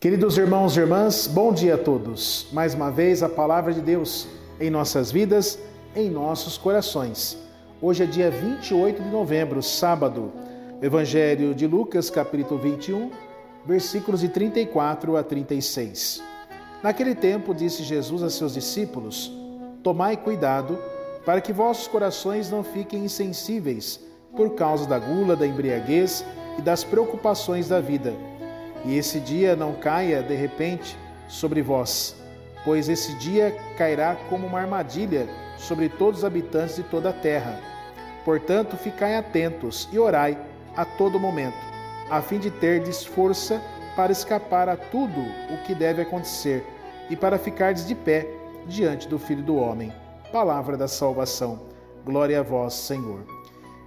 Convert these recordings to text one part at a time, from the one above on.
Queridos irmãos e irmãs, bom dia a todos. Mais uma vez a palavra de Deus em nossas vidas, em nossos corações. Hoje é dia 28 de novembro, sábado. Evangelho de Lucas, capítulo 21, versículos de 34 a 36. Naquele tempo disse Jesus a seus discípulos: Tomai cuidado para que vossos corações não fiquem insensíveis por causa da gula, da embriaguez e das preocupações da vida e esse dia não caia de repente sobre vós, pois esse dia cairá como uma armadilha sobre todos os habitantes de toda a terra. Portanto, ficai atentos e orai a todo momento, a fim de terdes força para escapar a tudo o que deve acontecer e para ficardes de pé diante do Filho do Homem. Palavra da salvação. Glória a vós, Senhor.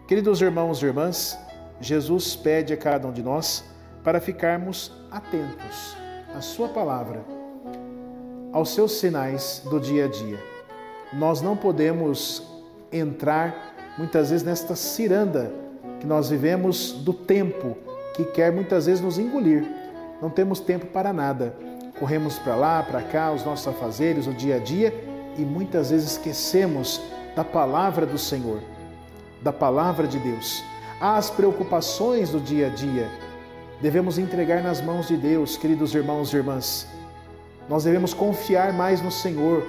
Queridos irmãos e irmãs, Jesus pede a cada um de nós para ficarmos atentos à Sua palavra, aos seus sinais do dia a dia. Nós não podemos entrar muitas vezes nesta ciranda que nós vivemos do tempo que quer muitas vezes nos engolir. Não temos tempo para nada. Corremos para lá, para cá, os nossos afazeres, o dia a dia e muitas vezes esquecemos da palavra do Senhor, da palavra de Deus. As preocupações do dia a dia, devemos entregar nas mãos de Deus, queridos irmãos e irmãs. Nós devemos confiar mais no Senhor.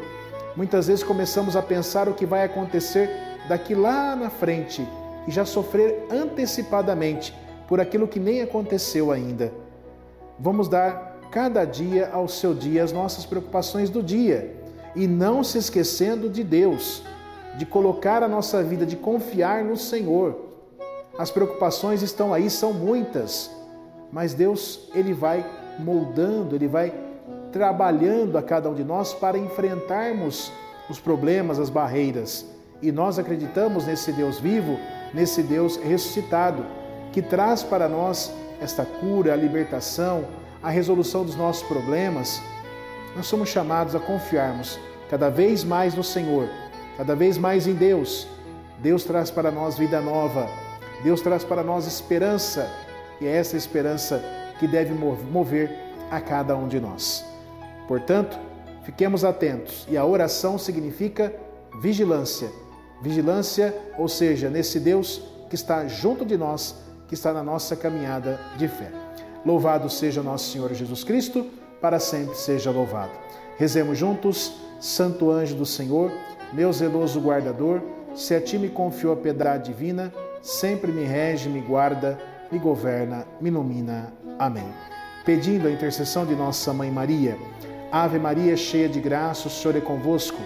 Muitas vezes começamos a pensar o que vai acontecer daqui lá na frente e já sofrer antecipadamente por aquilo que nem aconteceu ainda. Vamos dar cada dia ao seu dia as nossas preocupações do dia e não se esquecendo de Deus, de colocar a nossa vida, de confiar no Senhor. As preocupações estão aí, são muitas mas Deus ele vai moldando, ele vai trabalhando a cada um de nós para enfrentarmos os problemas, as barreiras. E nós acreditamos nesse Deus vivo, nesse Deus ressuscitado, que traz para nós esta cura, a libertação, a resolução dos nossos problemas. Nós somos chamados a confiarmos cada vez mais no Senhor, cada vez mais em Deus. Deus traz para nós vida nova, Deus traz para nós esperança, e é essa esperança que deve mover a cada um de nós. Portanto, fiquemos atentos e a oração significa vigilância. Vigilância, ou seja, nesse Deus que está junto de nós, que está na nossa caminhada de fé. Louvado seja nosso Senhor Jesus Cristo, para sempre seja louvado. Rezemos juntos, Santo anjo do Senhor, meu zeloso guardador, se a ti me confiou a piedade divina, sempre me rege, me guarda me governa, me ilumina. Amém. Pedindo a intercessão de nossa Mãe Maria, Ave Maria, cheia de graça, o Senhor é convosco.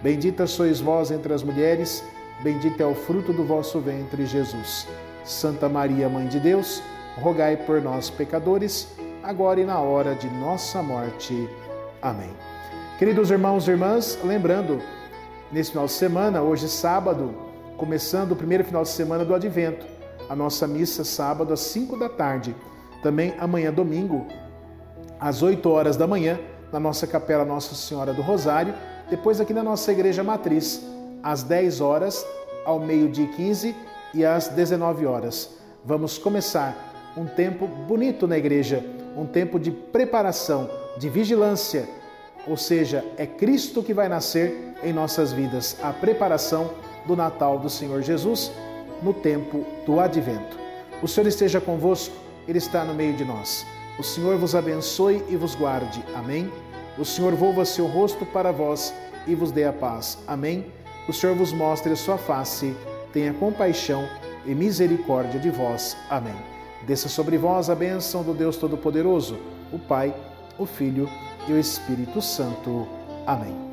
Bendita sois vós entre as mulheres, bendito é o fruto do vosso ventre, Jesus. Santa Maria, Mãe de Deus, rogai por nós, pecadores, agora e na hora de nossa morte. Amém. Queridos irmãos e irmãs, lembrando, nesse final de semana, hoje sábado, começando o primeiro final de semana do Advento, a nossa missa sábado às 5 da tarde. Também amanhã, domingo, às 8 horas da manhã, na nossa capela Nossa Senhora do Rosário. Depois, aqui na nossa igreja matriz, às 10 horas, ao meio-dia 15 e às 19 horas. Vamos começar um tempo bonito na igreja, um tempo de preparação, de vigilância. Ou seja, é Cristo que vai nascer em nossas vidas, a preparação do Natal do Senhor Jesus no tempo do advento. O Senhor esteja convosco, Ele está no meio de nós. O Senhor vos abençoe e vos guarde. Amém. O Senhor volva seu rosto para vós e vos dê a paz. Amém. O Senhor vos mostre a sua face, tenha compaixão e misericórdia de vós. Amém. Desça sobre vós a bênção do Deus Todo-Poderoso, o Pai, o Filho e o Espírito Santo. Amém.